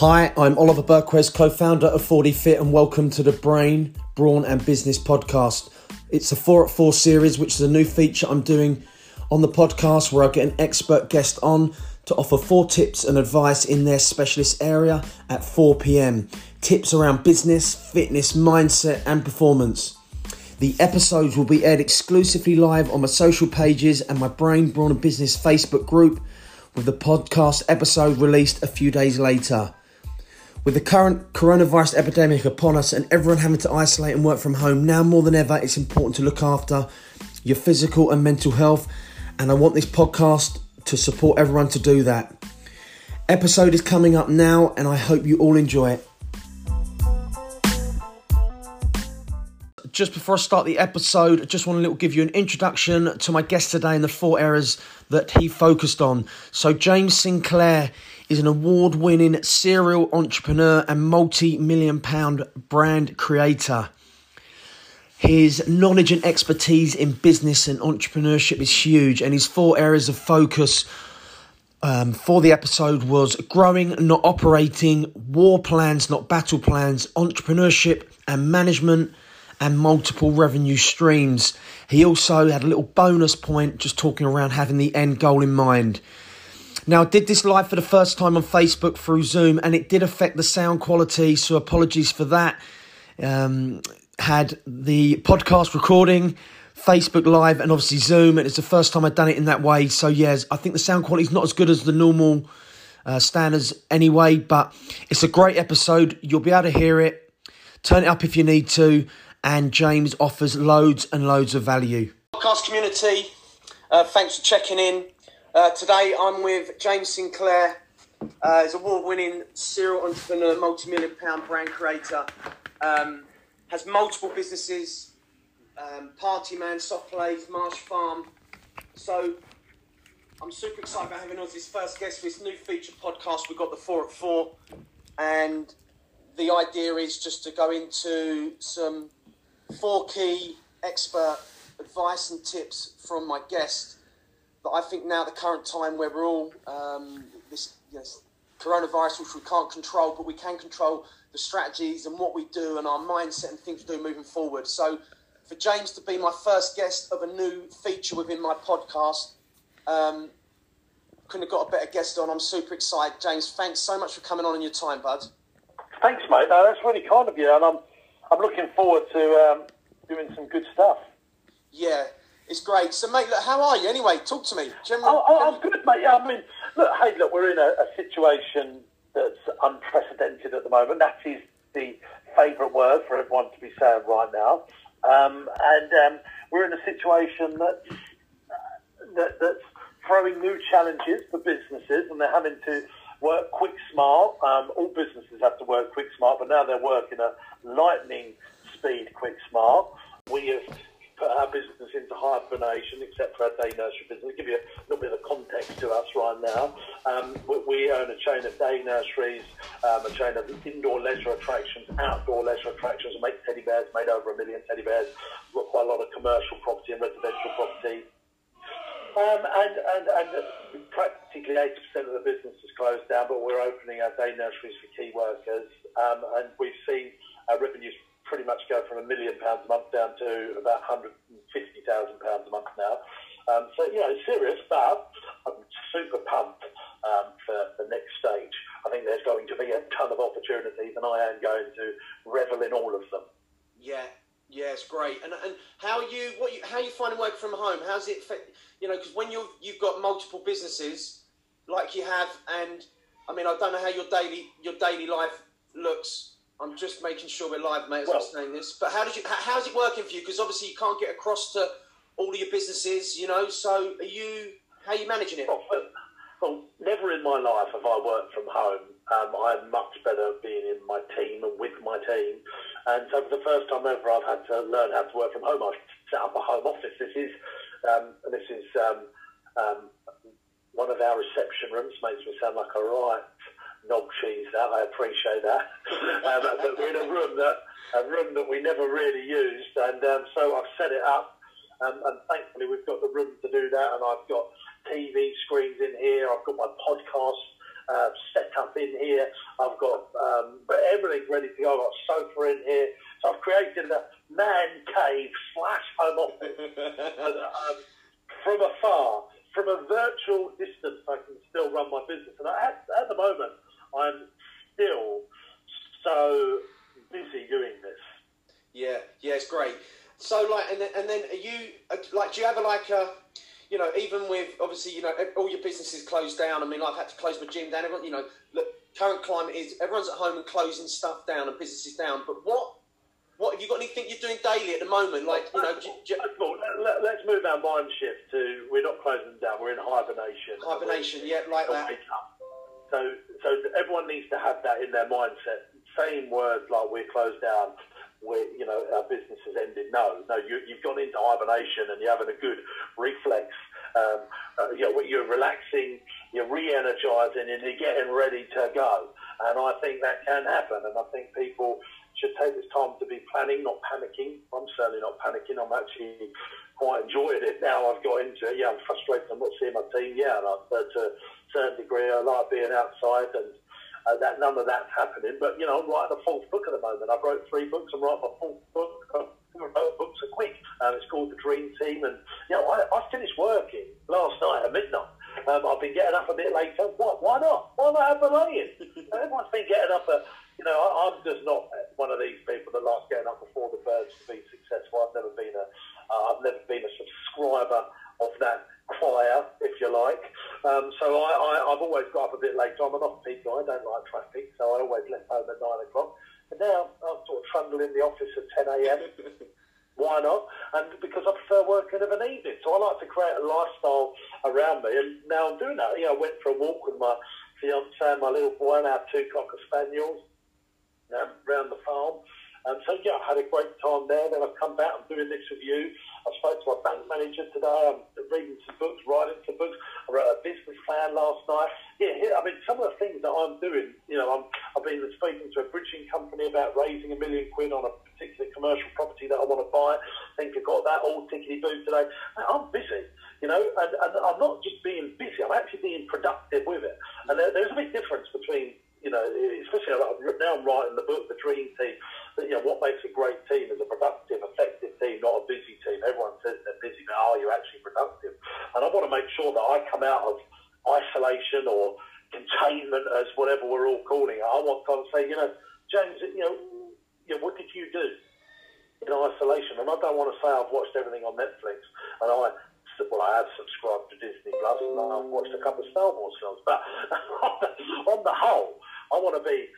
Hi, I'm Oliver Burquez, co founder of 40 Fit, and welcome to the Brain, Brawn and Business podcast. It's a 4 at 4 series, which is a new feature I'm doing on the podcast where I get an expert guest on to offer four tips and advice in their specialist area at 4 pm. Tips around business, fitness, mindset, and performance. The episodes will be aired exclusively live on my social pages and my Brain, Brawn and Business Facebook group, with the podcast episode released a few days later. With the current coronavirus epidemic upon us and everyone having to isolate and work from home, now more than ever, it's important to look after your physical and mental health. And I want this podcast to support everyone to do that. Episode is coming up now, and I hope you all enjoy it. just before I start the episode, I just want to give you an introduction to my guest today and the four areas that he focused on. So, James Sinclair is an award winning serial entrepreneur and multi million pound brand creator. His knowledge and expertise in business and entrepreneurship is huge, and his four areas of focus um, for the episode was growing, not operating, war plans, not battle plans, entrepreneurship and management and multiple revenue streams. He also had a little bonus point just talking around having the end goal in mind. Now, I did this live for the first time on Facebook through Zoom and it did affect the sound quality, so apologies for that. Um, had the podcast recording, Facebook Live, and obviously Zoom, and it's the first time I've done it in that way. So, yes, I think the sound quality is not as good as the normal uh, standards anyway, but it's a great episode. You'll be able to hear it. Turn it up if you need to and James offers loads and loads of value. Podcast community, uh, thanks for checking in. Uh, today I'm with James Sinclair. Uh, he's award-winning serial entrepreneur, multi-million pound brand creator. Um, has multiple businesses, um, Partyman, Soft Plays, Marsh Farm. So I'm super excited about having on this first guest for this new feature podcast. We've got the four at four, and the idea is just to go into some four key expert advice and tips from my guest that I think now the current time where we're all um, this you know, coronavirus, which we can't control, but we can control the strategies and what we do and our mindset and things we do moving forward. So, for James to be my first guest of a new feature within my podcast, um, couldn't have got a better guest on. I'm super excited, James. Thanks so much for coming on and your time, bud. Thanks, mate. No, that's really kind of you, and I'm I'm looking forward to um, doing some good stuff. Yeah, it's great. So, mate, look, how are you anyway? Talk to me. Generally, oh, oh, I'm good, mate. Yeah, I mean, look, hey, look, we're in a, a situation that's unprecedented at the moment. That is the favourite word for everyone to be saying right now. Um, and um, we're in a situation that's, uh, that, that's throwing new challenges for businesses, and they're having to work quick smart. Um, all businesses have to work quick smart, but now they're working at lightning speed quick smart. We have put our business into hibernation, except for our day nursery business. Give you a little bit of context to us right now. Um, we, own a chain of day nurseries, um, a chain of indoor leisure attractions, outdoor leisure attractions. We make teddy bears, made over a million teddy bears. We've got quite a lot of commercial property and residential property. Um, and, and, and practically 80% of the business is closed down, but we're opening our day nurseries for key workers. Um, and we've seen our revenues pretty much go from a million pounds a month down to about 150,000 pounds a month now. Um, so, you know, it's serious, but I'm super pumped um, for the next stage. I think there's going to be a ton of opportunities, and I am going to revel in all of them. Yeah, yeah, it's great. And and how are you? What you, how are you finding work from home? How's it? you know, because when you've you've got multiple businesses like you have, and I mean, I don't know how your daily your daily life looks. I'm just making sure we're live, mate, as well, I'm saying this. But how did you? How, how's it working for you? Because obviously you can't get across to all of your businesses, you know. So are you? How are you managing it? Well, well never in my life have I worked from home. Um, I'm much better being in my team and with my team. And so for the first time ever, I've had to learn how to work from home. I've set up a home office. This is um, and this is um, um, one of our reception rooms. Makes me sound like a right knob cheese. That I appreciate that. um, but we're in a room that a room that we never really used, and um, so I've set it up. Um, and thankfully, we've got the room to do that. And I've got TV screens in here. I've got my podcast uh, set up in here. I've got um, everything ready to go. I've got a sofa in here. So I've created a man cave slash home office um, from afar. From a virtual distance, I can still run my business. And I, at, at the moment, I'm still so busy doing this. Yeah, yeah, it's great. So, like, and then, and then are you uh, like? Do you have a, like a, you know, even with obviously, you know, all your businesses closed down. I mean, I've had to close my gym down. Everyone, you know, look, current climate is everyone's at home and closing stuff down and businesses down. But what, what have you got anything you're doing daily at the moment? Like, you know, all, let, us move our mind shift to we're not closing down. We're in hibernation. Hibernation, yeah, like that. So, so everyone needs to have that in their mindset. Saying words like "we're closed down." where you know our business has ended. No, no, you, have gone into hibernation and you're having a good reflex. Um, uh, you know, you're relaxing, you're re-energizing, and you're getting ready to go. And I think that can happen. And I think people should take this time to be planning, not panicking. I'm certainly not panicking. I'm actually quite enjoying it now. I've got into it. Yeah, I'm frustrated. I'm not seeing my team. Yeah, and I, but to a certain degree, I like being outside and uh, that none of that's happening. But you know, I'm writing a fourth book at the moment. I've wrote three books. I'm writing my fourth book. I wrote books are quick. Um, it's called The Dream Team, and you know, I, I finished working last night at midnight. Um, I've been getting up a bit later. Why, why not? Why not have the laying? Everyone's been getting up at, you know, I, I'm just not one of these people that likes getting up before the birds to be successful. I've never been a, uh, I've never been a subscriber of that choir, if you like. Um, so I, I, have always got up a bit later. I'm an off-peak guy. I don't like traffic, so I always left home at 9 o'clock. But now I'm sort of trundling in the office at 10 a.m. Why not? And because I prefer working of an evening. So I like to create a lifestyle around me. And now I'm doing that. You know, I went for a walk with my fiance and my little boy and our two cocker spaniels um, around the farm. And so, yeah, I had a great time there. Then I've come back, I'm doing this with you. I spoke to my bank manager today. I'm reading some books, writing some books. I wrote a business plan last night. Yeah, I mean, some of the things that I'm doing, you know, I'm, I've been speaking to a bridging company about raising a million quid on a particular commercial property that I want to buy. I think I've got that all tickety-boo today. I'm busy, you know, and, and I'm not just being busy, I'm actually being productive with it. And there, there's a big difference between you know, especially now I'm writing the book, The Dream Team. You know, what makes a great team is a productive, effective team, not a busy team. Everyone says they're busy, but are you actually productive? And I want to make sure that I come out of isolation or containment, as whatever we're all calling it. I want to say, you know, James, you know, you know, what did you do in isolation? And I don't want to say I've watched everything on Netflix, and I well, I have subscribed to Disney Plus and I've watched a couple of Star Wars films. But on the whole, I want to be,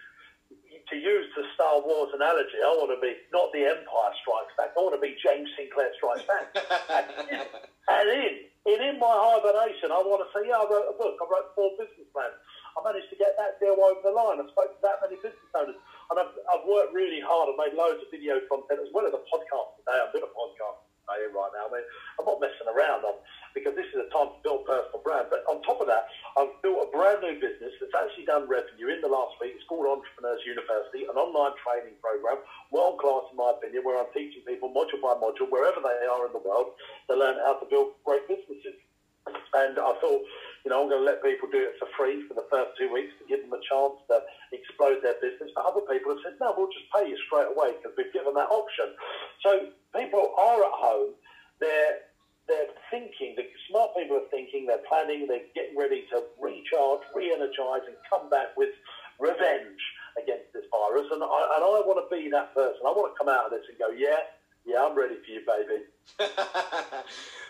to use the Star Wars analogy, I want to be not the Empire Strikes Back. I want to be James Sinclair Strikes Back. and in, in, in my hibernation, I want to say, yeah, I wrote a book. I wrote four business plans. I managed to get that deal over the line. I spoke to that many business owners. And I've, I've worked really hard. I've made loads of video content as well as a podcast today. I'm doing a podcast today right now. I mean, I'm not messing around. I'm, because this is a time to build personal brand. But on top of that, I've built a brand new business that's actually done revenue in the last week. Called Entrepreneurs University, an online training program, world class in my opinion, where I'm teaching people module by module, wherever they are in the world, to learn how to build great businesses. And I thought, you know, I'm going to let people do it for free for the first two weeks to give them a chance to explode their business. But other people have said, no, we'll just pay you straight away because we've given that option. So people are at home. They're they're thinking, the smart people are thinking, they're planning, they're getting ready to recharge, re-energize and come back with revenge against this virus. And I, and I want to be that person. I want to come out of this and go, yeah, yeah, I'm ready for you, baby.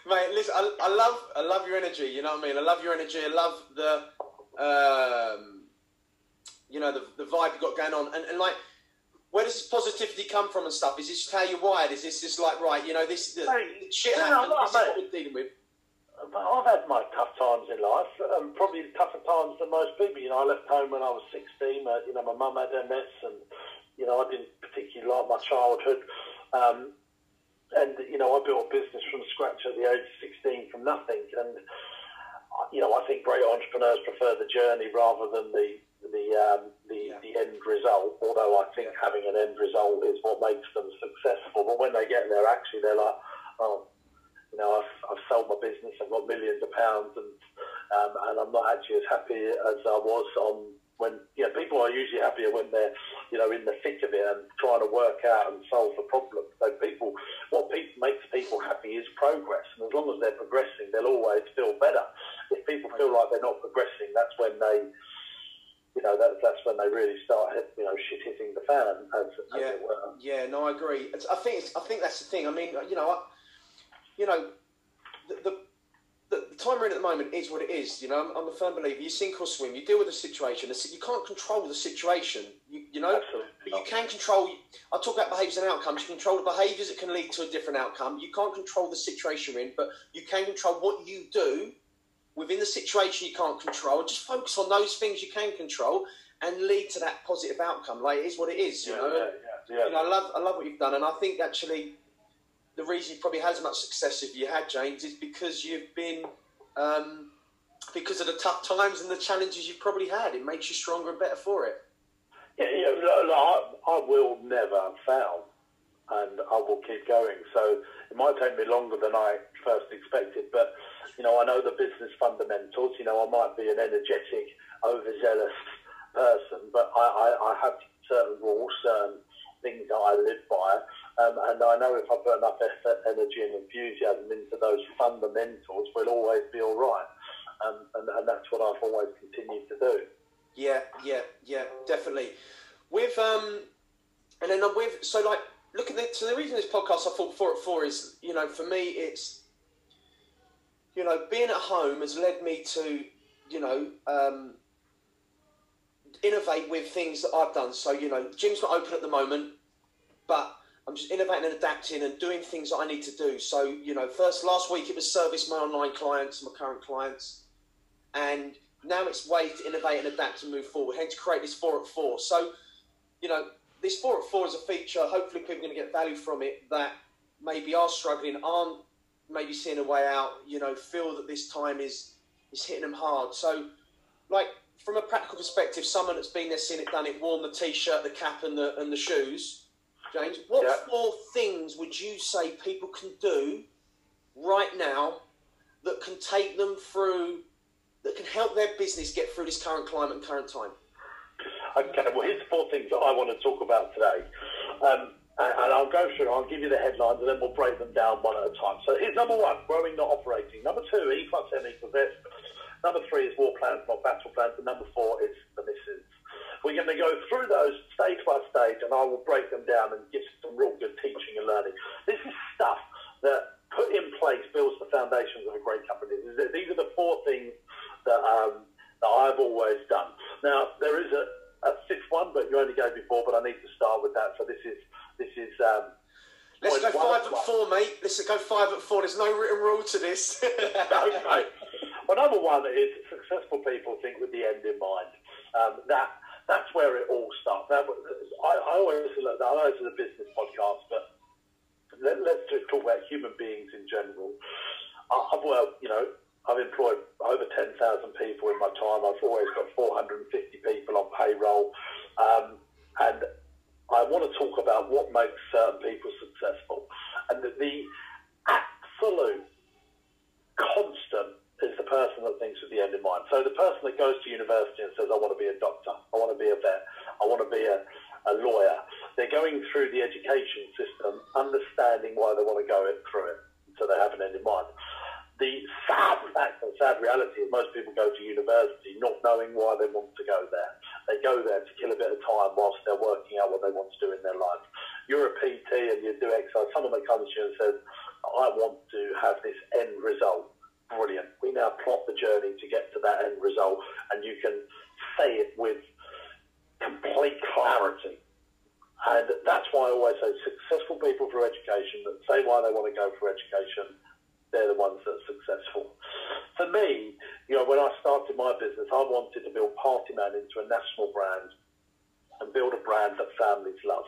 Mate, listen, I, I, love, I love your energy. You know what I mean? I love your energy. I love the, um, you know, the, the vibe you got going on, and, and like where does this positivity come from and stuff? Is this just how you're wired? Is this just like right? You know, this is the, mate, shit happens. No, this is what we're dealing with. I've had my tough times in life, um, probably tougher times than most people. You know, I left home when I was 16. Uh, you know, my mum had MS, and you know, I didn't particularly like my childhood. Um, and you know, I built a business from scratch at the age of 16 from nothing. And you know, I think great entrepreneurs prefer the journey rather than the the um, the, yeah. the end result. Although I think having an end result is what makes them successful. But when they get there, actually, they're like, oh, you know, I've, I've sold my business, I've got millions of pounds, and um, and I'm not actually as happy as I was on when you know, people are usually happier when they're you know in the thick of it and trying to work out and solve the problem. So people, what people, makes people happy is progress, and as long as they're progressing, they'll always feel better. If people feel like they're not progressing, that's when they you know, that, that's when they really start, you know, shit hitting the fan, as, as yeah. it were. Yeah, no, I agree. It's, I think it's, I think that's the thing. I mean, you know, I, you know, the, the time we're in at the moment is what it is. You know, I'm, I'm, a firm believer. You sink or swim. You deal with the situation. You can't control the situation. You, you know, Absolutely but you can control. I talk about behaviours and outcomes. You control the behaviours that can lead to a different outcome. You can't control the situation you're in, but you can control what you do within the situation you can't control. Just focus on those things you can control and lead to that positive outcome. Like it is what it is. You yeah, know. Yeah, yeah, yeah. You know, I love I love what you've done, and I think actually the reason you probably had as much success as you had, James, is because you've been um, because of the tough times and the challenges you've probably had. It makes you stronger and better for it. Yeah, yeah I, I will never fail, and I will keep going. So it might take me longer than I first expected, but you know, I know the business fundamentals. You know, I might be an energetic, overzealous person, but I, I, I have certain rules, certain things that I live by. Um, and I know if I put enough effort, energy, and enthusiasm into those fundamentals, we'll always be all right. Um, and, and that's what I've always continued to do. Yeah, yeah, yeah, definitely. With um, and then with so like look at the so the reason this podcast I thought four at four is you know for me it's you know being at home has led me to you know um, innovate with things that I've done. So you know, gym's not open at the moment, but I'm just innovating and adapting and doing things that I need to do. So, you know, first last week it was service my online clients, my current clients, and now it's ways to innovate and adapt and move forward. Hence, create this four at four. So, you know, this four at four is a feature. Hopefully, people are going to get value from it that maybe are struggling, aren't maybe seeing a way out. You know, feel that this time is is hitting them hard. So, like from a practical perspective, someone that's been there, seen it, done it, worn the t-shirt, the cap, and the and the shoes James, what yeah. four things would you say people can do right now that can take them through, that can help their business get through this current climate and current time? Okay, well, here's the four things that I want to talk about today. Um, and, and, I'll go through, I'll give you the headlines, and then we'll break them down one at a time. So here's number one, growing, not operating. Number two, E plus M equals S. Number three is war plans, not battle plans. And number four is the misses. We're going to go through those stage by stage, and I will break them down and give some real good teaching and learning. This is stuff that put in place builds the foundations of a great company. These are the four things that, um, that I've always done. Now there is a, a fifth one, but you only gave me four. But I need to start with that. So this is this is. Um, Let's go five at four, mate. Let's go five at four. There's no written rule to this. okay. Well, number one is successful people think with the end in mind. Um, that that's where it all starts. I, I always look. I know this is a business podcast, but let, us just talk about human beings in general. I, have well, you know, I've employed over ten thousand people in my time. I've always got four hundred and fifty people on payroll, um, and I want to talk about what makes certain people successful, and the, the absolute constant is the person that thinks with the end in mind. So the person that goes to university and says, I want to be a doctor, I want to be a vet, I want to be a, a lawyer, they're going through the education system, understanding why they want to go through it. So they have an end in mind. The sad fact and sad reality is most people go to university not knowing why they want to go there. They go there to kill a bit of time whilst they're working out what they want to do in their life. You're a PT and you do exercise. Someone that comes to you and says, I want to have this end result brilliant. We now plot the journey to get to that end result, and you can say it with complete clarity. And that's why I always say successful people through education that say why they want to go for education, they're the ones that are successful. For me, you know, when I started my business, I wanted to build Partyman into a national brand and build a brand that families love.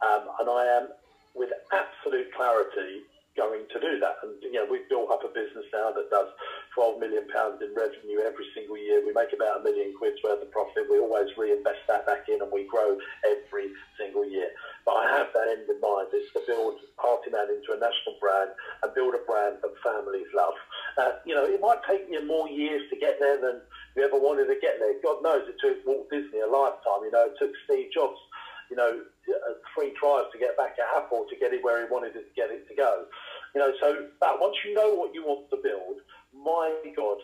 Um, and I am, with absolute clarity, going to do that. And you know, we've built up a business now that does 12 million pounds in revenue every single year. We make about a million quid's worth of profit. We always reinvest that back in and we grow every single year. But I have that end in mind, is to build Partyman into a national brand and build a brand that families love. Uh, you know, it might take you more years to get there than you ever wanted to get there. God knows it took Walt Disney a lifetime. You know, it took Steve Jobs, you know, uh, three tries to get back at Apple to get it where he wanted it to get it to go. You know, so but once you know what you want to build, my God,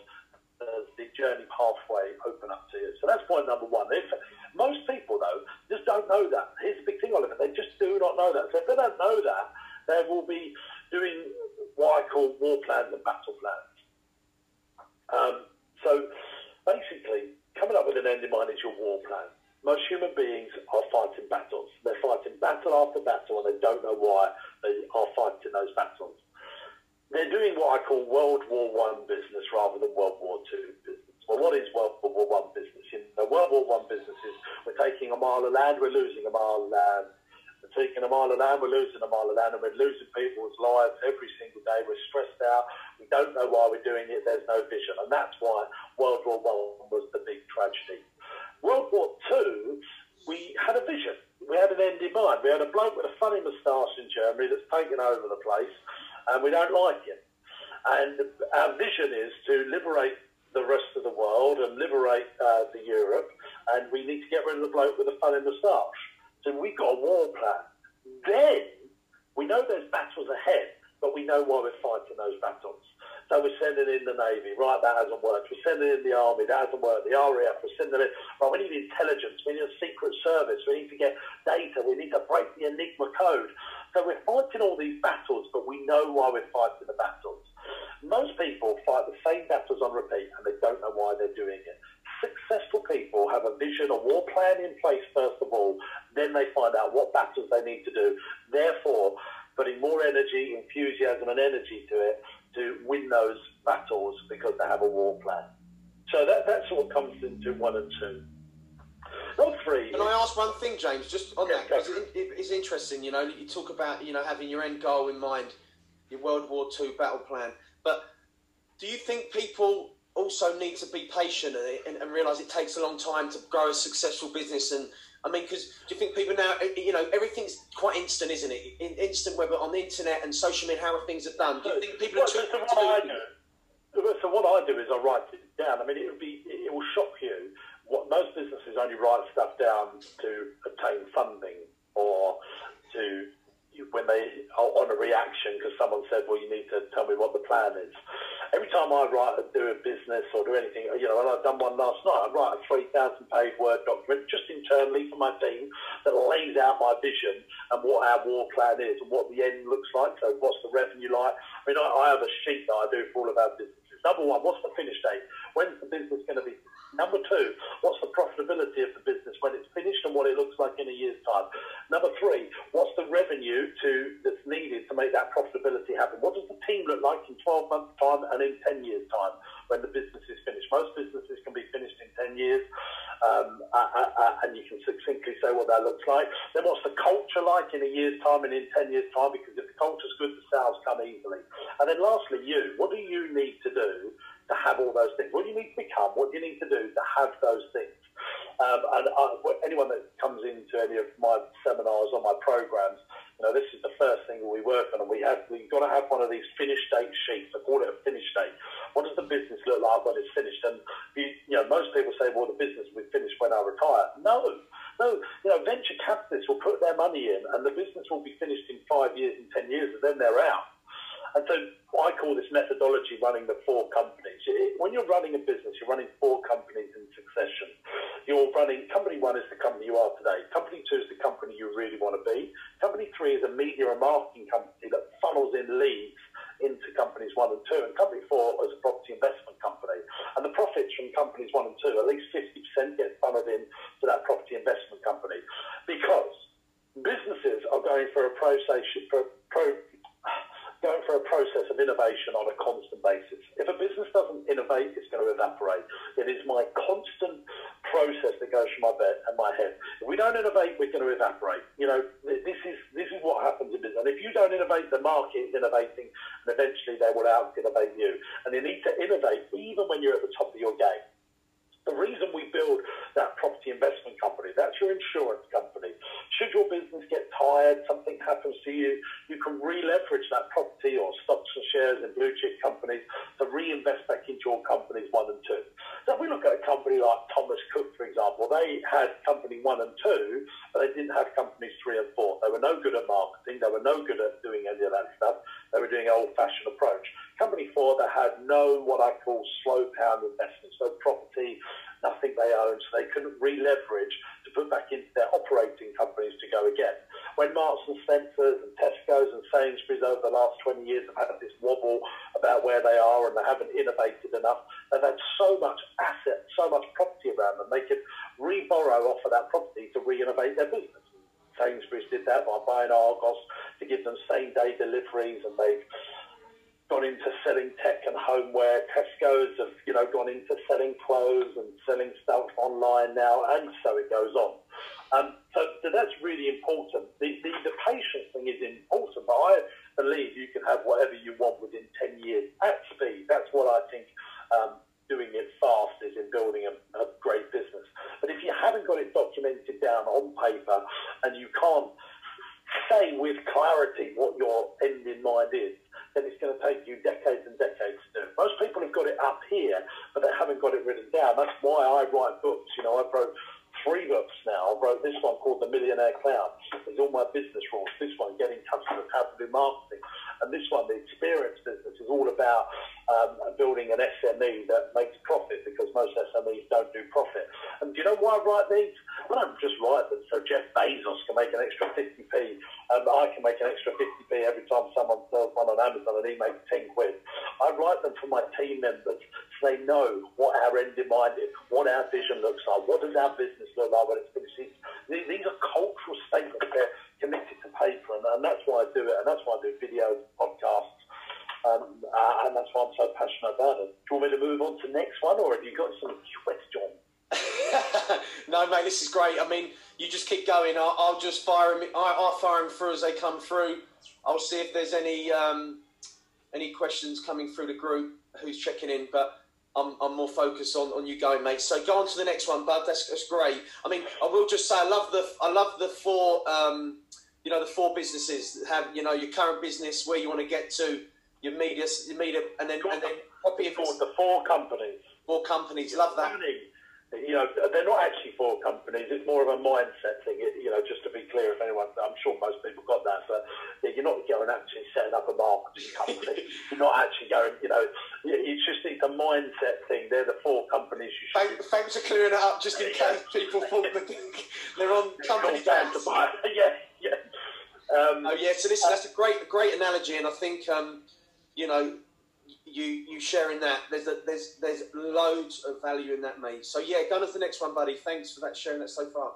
uh, the journey pathway open up to you. So that's point number one. If most people though just don't know that. Here's the big thing, Oliver. They just do not know that. So if they don't know that, they will be doing what I call war plans and battle plans. Um, so basically, coming up with an end in mind is your war plan. Most human beings are fighting battles. They're fighting battle after battle, and they don't know why they are fighting those battles. They're doing what I call World War One business rather than World War Two business. Well, what is World War One business? In know, World War One business is we're taking a mile of land, we're losing a mile of land. We're taking a mile of land, we're losing a mile of land, and we're losing people's lives every single day. We're stressed out. We don't know why we're doing it. There's no vision, and that's why World War One was the big tragedy. World War Two, we had a vision. We had an end in mind. We had a bloke with a funny moustache in Germany that's taken over the place, and we don't like him. And our vision is to liberate the rest of the world and liberate uh, the Europe, and we need to get rid of the bloke with the funny moustache. So we've got a war plan. Then we know there's battles ahead, but we know why we're fighting those battles. So we're sending in the Navy. Right, that hasn't worked. We're sending in the Army. That hasn't worked. The RAF, we're sending in... Right, we need intelligence. We need a secret service. We need to get data. We need to break the Enigma code. So we're fighting all these battles, but we know why we're fighting the battles. Most people fight the same battles on repeat, and they don't know why they're doing it. Successful people have a vision, a war plan in place, first of all. Then they find out what battles they need to do. Therefore, putting more energy, enthusiasm, and energy to it to win those battles because they have a war plan. So that, that sort of comes into one and two. Not three. Can I ask one thing, James? Just on yeah, that, because it, it, it's interesting. You know, you talk about you know having your end goal in mind, your World War Two battle plan. But do you think people also need to be patient and, and, and realise it takes a long time to grow a successful business and I mean, because do you think people now, eh, eh, you know, everything's quite instant, isn't it? In, instant, whether on the internet and social media, how things are done. Do you think people well, are too so what I do, So what I do is I write it down. I mean, it would be, it will shock you. What most businesses only write stuff down to obtain funding or to when they are on a reaction because someone said, "Well, you need to tell me what the plan is." Every time I write, do a business or do anything, you know, and I've done one last night. I write a three thousand page word document just internally for my team that lays out my vision and what our war plan is and what the end looks like. So, what's the revenue like? I mean, I, I have a sheet that I do for all of our businesses. Number one, what's the finish date? When's the business going to be Number two, what's the profitability of the business when it's finished and what it looks like in a year's time? Number three, what's the revenue to that's needed to make that profitability happen? What does the team look like in 12 months' time and in 10 years' time when the business is finished? Most businesses can be finished in 10 years, um, uh, uh, uh, and you can succinctly say what that looks like. Then what's the culture like in a year's time and in 10 years' time? Because if the culture's good, the sales come easily. And then lastly, you. What do you need to do to have all those things? What do you need to become? What do you need to do to have those things? Um, and I, anyone that comes into any of my seminars or my programs, you know, this is the first thing we work on, and we have we've got to have one of these finish date sheets. I call it a finish date. What does the business look like when it's finished? And you, you know, most people say, well, the business will be finished when I retire. No, no. You know, venture capitalists will put their money in, and the business will be finished in five years, in ten years, and then they're out. And so I call this methodology running the four companies. When you're running a business, you're running four companies in succession. You're running, company one is the company you are today. Company two is the company you really want to be. Company three is a media and marketing company that funnels in leads into companies one and two. And company four is a property investment company. And the profits from companies one and two, at least 50% get funneled in to that property investment company. Because businesses are going for a pro, pro, going for a process of innovation on a constant basis. If a business doesn't innovate, it's going to evaporate. It is my constant process that goes through my bed and my head. If we don't innovate, we're going to evaporate. You know, this is this is what happens in business. And if you don't innovate, the market is innovating, and eventually they will out innovate you. And you need to innovate even when you're at the top of your game. The reason we build that property investment company, that's your insurance company. Should your business get tired, something happens to you, you can re-leverage that property or stocks and shares in blue chip companies to reinvest back into your companies one and two. So if we look at a company like Thomas Cook, for example, they had company one and two, but they didn't have companies three and four. They were no good at marketing. They were no good at doing any of that stuff. They were doing an old-fashioned approach. Company four, they had no what I call slow pound investments, so property, nothing they owned, so they couldn't re-leverage to put back into their operating companies to go again. When Marks and Spencers and Tesco's and Sainsbury's over the last 20 years have had this wobble about where they are and they haven't innovated enough, they've had so much asset, so much property around them, they could re-borrow off of that property to re-innovate their business. Sainsbury's did that by buying Argos to give them same-day deliveries and they've gone into selling tech and homeware. Tesco's have, you know, gone into selling clothes and selling stuff online now, and so it goes on. Um, so, so, that's really important. The, the, the patience thing is important, but I believe you can have whatever you want within 10 years at speed. That's what I think um, doing it fast is in building a, a great business. But if you haven't got it documented down on paper and you can't say with clarity what your end in mind is, then it's going to take you decades and decades to do. Most people have got it up here, but they haven't got it written down. That's why I write books. You know, I wrote three books now. I wrote this one called The Millionaire Clown. It's all my business rules. This one, Getting Customers, How to Do Marketing. And this one, The Experience Business, is all about um, building an SME that makes profit because most SMEs don't do profit. And do you know why I write these? I don't just write them so Jeff Bezos can make an extra 50p and I can make an extra 50p every time someone sells one on Amazon and he makes 10 quid. I write them for my team members so they know what our end in mind is, what our vision looks like, what does our business look like when it's finished. These are cultural statements. They're committed to paper and, and that's why I do it and that's why I do videos, podcasts. Um, uh, and that's why I'm so passionate about it. Do you want me to move on to the next one, or have you got some questions? no, mate, this is great. I mean, you just keep going. I'll, I'll just fire them. I'll fire them through as they come through. I'll see if there's any um, any questions coming through the group. Who's checking in? But I'm, I'm more focused on, on you going, mate. So go on to the next one, bud. That's, that's great. I mean, I will just say I love the I love the four um, you know the four businesses have you know your current business where you want to get to your media your media and then and then copy the four companies. Four companies. Love that. You know, they're not actually for companies. It's more of a mindset thing. You know, just to be clear, if anyone, I'm sure most people got that, but yeah, you're not going actually setting up a marketing company. you're not actually going. You know, it's just it's a mindset thing. They're the four companies you should. Thanks, thanks for clearing it up, just in case people thought that they're on company down to buy. Yeah, yeah. Um, oh yeah. So listen, that's a great, great analogy, and I think um, you know you you sharing that. There's a, there's there's loads of value in that, mate. So yeah, go on to the next one, buddy. Thanks for that sharing that so far.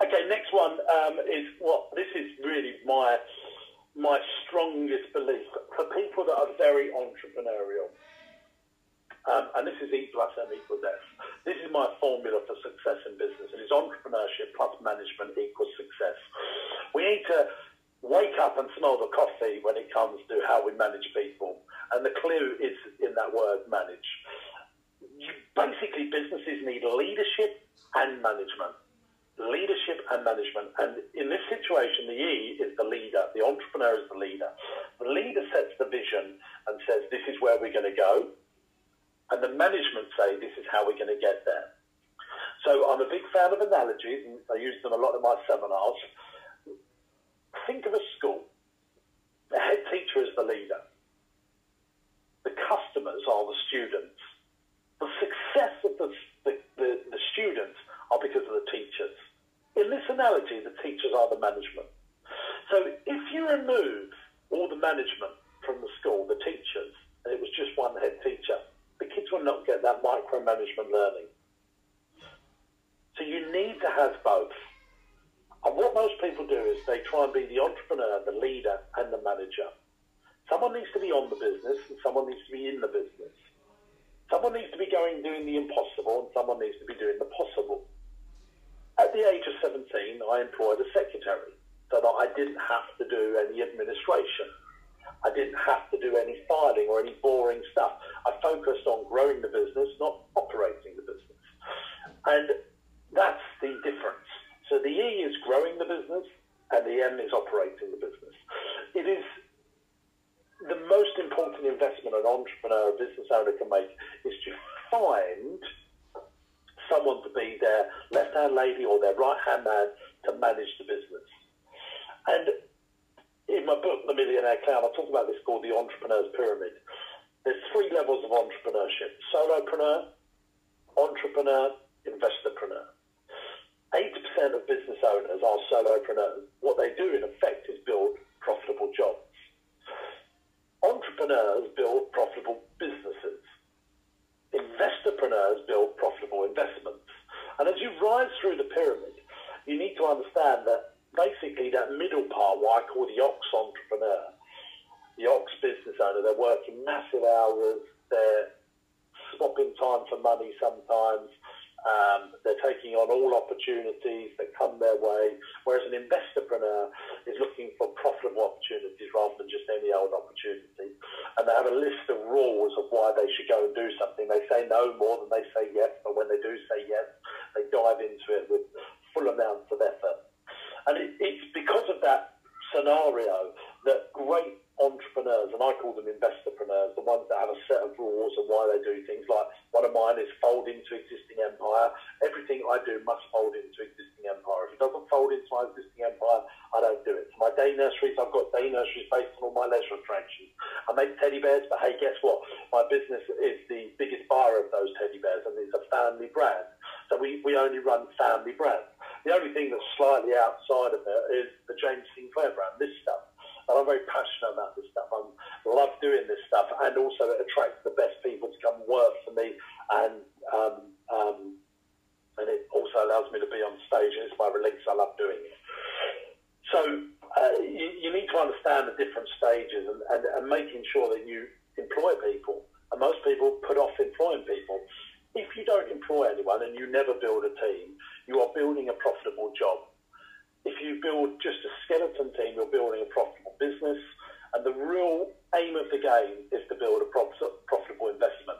Okay, next one um, is what this is really my my strongest belief for people that are very entrepreneurial. Um, and this is E plus M equals. This is my formula for success in business. and It is entrepreneurship plus management equals success. We need to wake up and smell the coffee when it comes to how we manage people. And the clue is in that word manage. You, basically, businesses need leadership and management. Leadership and management. And in this situation, the E is the leader. The entrepreneur is the leader. The leader sets the vision and says, this is where we're going to go. And the management say, this is how we're going to get there. So I'm a big fan of analogies, and I use them a lot in my seminars. Think of a school. The head teacher is the leader. The customers are the students. The success of the, the, the, the students are because of the teachers. In this analogy, the teachers are the management. So if you remove all the management from the school, the teachers, and it was just one head teacher, the kids will not get that micromanagement learning. So you need to have both. And what most people do is they try and be the entrepreneur, the leader, and the manager. Someone needs to be on the business and someone needs to be in the business. Someone needs to be going doing the impossible and someone needs to be doing the possible. At the age of 17, I employed a secretary so that I didn't have to do any administration. I didn't have to do any filing or any boring stuff. I focused on growing the business, not operating the business. And that's the difference. So the E is growing the business and the M is operating the business. It is the most important investment an entrepreneur, a business owner can make is to find someone to be their left hand lady or their right hand man to manage the business. And in my book, The Millionaire Clown, I talk about this called the entrepreneur's pyramid. There's three levels of entrepreneurship solopreneur, entrepreneur, investorpreneur. 80% of business owners are solopreneurs. What they do, in effect, is build profitable jobs. Entrepreneurs build profitable businesses. Investorpreneurs build profitable investments. And as you rise through the pyramid, you need to understand that basically that middle part, what I call the ox entrepreneur, the ox business owner, they're working massive hours, they're swapping time for money sometimes, um, they're taking on all opportunities that come their way, whereas an investorpreneur is looking for profitable opportunities rather than just any old opportunity. And they have a list of rules of why they should go and do something. They say no more than they say yes, but when they do say yes, they dive into it with full amounts of effort. And it, it's because of that scenario that great entrepreneurs, and I call them investorpreneurs, the ones that have a set of rules and why they do things. Like one of mine is fold into existing empire. Everything I do must fold into existing empire. If it doesn't fold into my existing empire, I don't do it. So my day nurseries, I've got day nurseries based on all my leisure attractions. I make teddy bears, but hey, guess what? My business is the biggest buyer of those teddy bears, and it's a family brand. So we, we only run family brands. The only thing that's slightly outside of it is the James Sinclair brand, this stuff. And I'm very passionate about this stuff. I love doing this stuff, and also it attracts the best people to come work for me, and um, um, and it also allows me to be on stage. And it's my release. I love doing it. So uh, you, you, need to understand the different stages and, and, and making sure that you employ people. And most people put off employing people. If you don't employ anyone and you never build a team, you are building a profitable job if you build just a skeleton team, you're building a profitable business. And the real aim of the game is to build a profitable investment.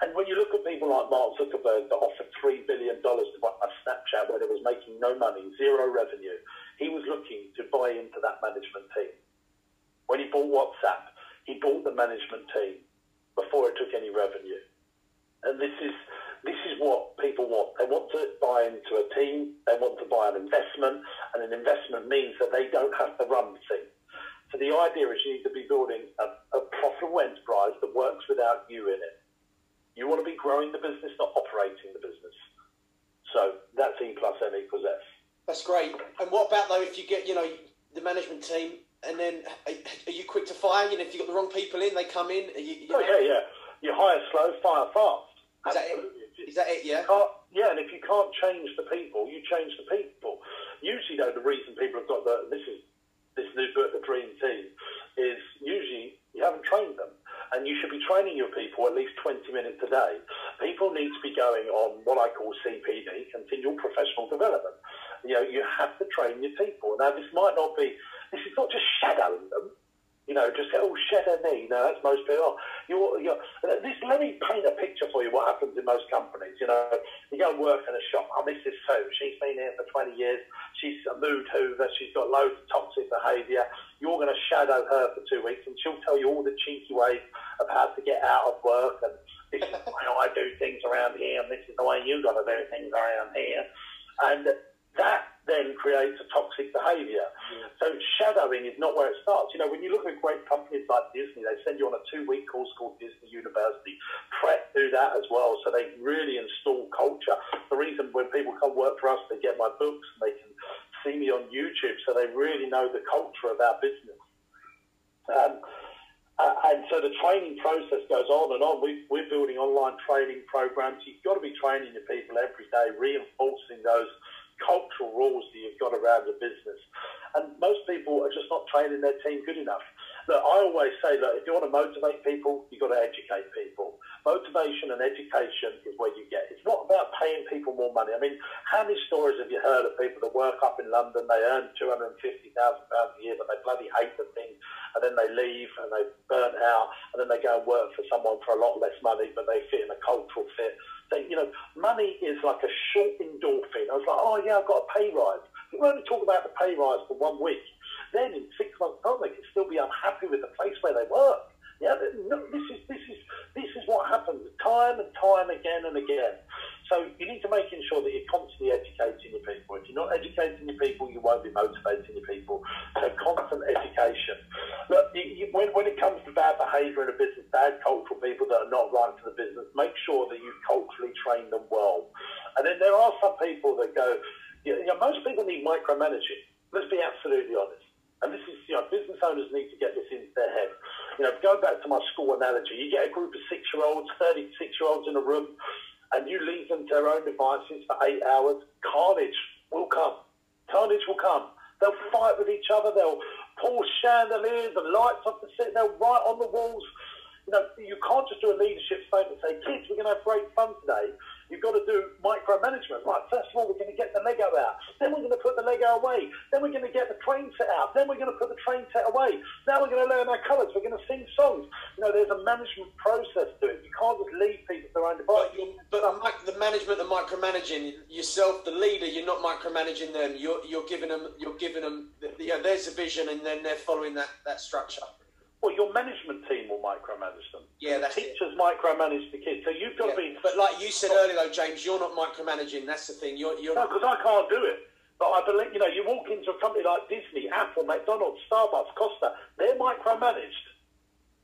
And when you look at people like Mark Zuckerberg that offered $3 billion to buy Snapchat when it was making no money, zero revenue, he was looking to buy into that management team. When he bought WhatsApp, he bought the management team before it took any revenue. And this is this is what people want. They want to buy into a team. They want to buy an investment, and an investment means that they don't have to run the thing. So the idea is you need to be building a, a profitable enterprise that works without you in it. You want to be growing the business, not operating the business. So that's E plus M equals S. That's great. And what about though if you get, you know, the management team and then are you quick to fire? You know, if you've got the wrong people in, they come in. You, you oh, know? yeah, yeah. You hire slow, fire fast. Is that it? Is that it? Yeah. Yeah, and if you can't change the people, you change the people. Usually, though, the reason people have got the this is this new book, the Dream Team, is usually you haven't trained them, and you should be training your people at least twenty minutes a day. People need to be going on what I call CPD, continual professional development. You know, you have to train your people. Now, this might not be. This is not just shadowing them you know, just go, oh, shed a knee. No, that's most people. Oh, you're, you're, uh, this, let me paint a picture for you what happens in most companies. You know, you go and work in a shop. Oh, Mrs. Sue, she's been here for 20 years. She's a mood hoover. She's got loads of toxic behaviour. You're going to shadow her for two weeks and she'll tell you all the cheeky ways of how to get out of work and this is the way I do things around here and this is the way you've got to do things around here. And that then creates a toxic behaviour. Yeah. So shadowing is not where it starts. You know, when you look at great companies like Disney, they send you on a two-week course called Disney University. Pret do that as well, so they really install culture. The reason when people come work for us, they get my books and they can see me on YouTube, so they really know the culture of our business. Um, and so the training process goes on and on. We, we're building online training programs. You've got to be training your people every day, reinforcing those cultural rules that you've got around the business. And most people are just not training their team good enough. Look, I always say, look, if you want to motivate people, you've got to educate people. Motivation and education is where you get. It's not about paying people more money. I mean, how many stories have you heard of people that work up in London, they earn £250,000 a year, but they bloody hate the thing, and then they leave and they burn out, and then they go and work for someone for a lot less money, but they fit in a cultural fit. They, you know, money is like a short endorphin. I was like, oh yeah, I've got a pay rise. We only talk about the pay rise for one week. Then in six months' time, they can still be unhappy with the place where they work. Yeah, this is this is this is what happens time and time again and again. So you need to make sure that you're constantly educating your people. If you're not educating your people, you won't be motivating your people. So constant education. Look, you, you, when, when it comes to bad behaviour in a business, bad cultural people that are not right for the business, make sure that you culturally train them well. And then there are some people that go, you know, most people need micromanaging. Let's be absolutely honest. And this is, you know, business owners need to get this into their head. You know, go back to my school analogy. You get a group of six-year-olds, 36-year-olds in a room, and you leave them to their own devices for eight hours, carnage will come. Carnage will come. They'll fight with each other. They'll pull chandeliers and lights off the set. They'll write on the walls. You know, you can't just do a leadership statement and say, kids, we're going to have great fun today. You've got to do micromanagement. Right, first of all, we're going to get the Lego out. Then we're going to put the Lego away. Then we're going to get the train set out. Then we're going to put the train set away. Now we're going to learn our colours. We're going to sing songs. You know, there's a management process to it. You can't just leave people to their own devices. But, but the management and micromanaging yourself, the leader, you're not micromanaging them. You're, you're giving them, you're giving them, you know, there's a vision and then they're following that, that structure. Well, your management team will micromanage them. Yeah, that's Teachers it. micromanage the kids. So you've got yeah. to be. But like you said earlier, though, James, you're not micromanaging. That's the thing. You're, you're no, because I can't do it. But I believe, you know, you walk into a company like Disney, Apple, McDonald's, Starbucks, Costa, they're micromanaged.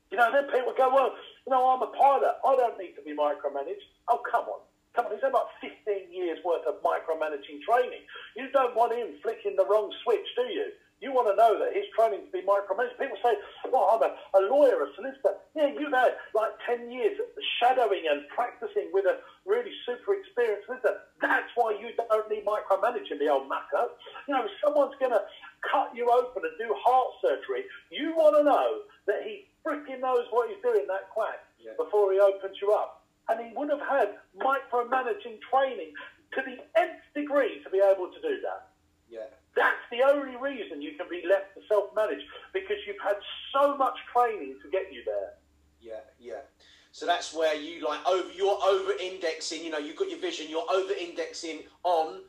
You know, then people go, well, you know, I'm a pilot. I don't need to be micromanaged. Oh, come on. Come on, he's had about 15 years worth of micromanaging training. You don't want him flicking the wrong switch, do you? You want to know that his training to be micromanaged. People say, well, I'm a, a lawyer, a solicitor. Yeah, you know, like 10 years shadowing and practicing with a really super experienced solicitor. That's why you don't need micromanaging the old macker. You know, if someone's going to cut you open and do heart surgery, you want to know that he freaking knows what he's doing, that quack, yeah. before he opens you up. And he would have had micromanaging training to the nth degree to be able to do that. That's the only reason you can be left to self-manage because you've had so much training to get you there. Yeah, yeah. So that's where you like over you're over indexing. You know, you've got your vision. You're over indexing on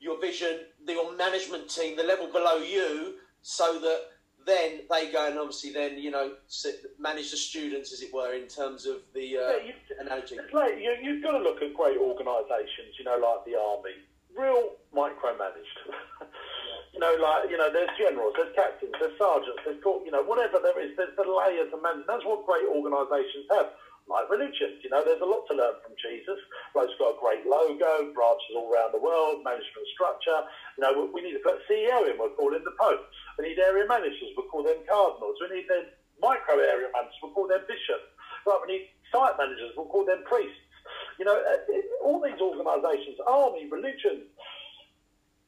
your vision, your management team, the level below you, so that then they go and obviously then you know manage the students, as it were, in terms of the uh, yeah, analogy. It's like you, you've got to look at great organisations, you know, like the army, real micromanaged. Like, you know, there's generals, there's captains, there's sergeants, there's, you know, whatever there is, there's the layers of management. That's what great organisations have. Like religions, you know, there's a lot to learn from Jesus. Bloke's got a great logo, branches all around the world, management structure. You know, we need to put CEO in, we'll call him the Pope. We need area managers, we'll call them cardinals. We need then micro area managers, we'll call them bishops. Right, we need site managers, we'll call them priests. You know, uh, all these organisations, army, religion,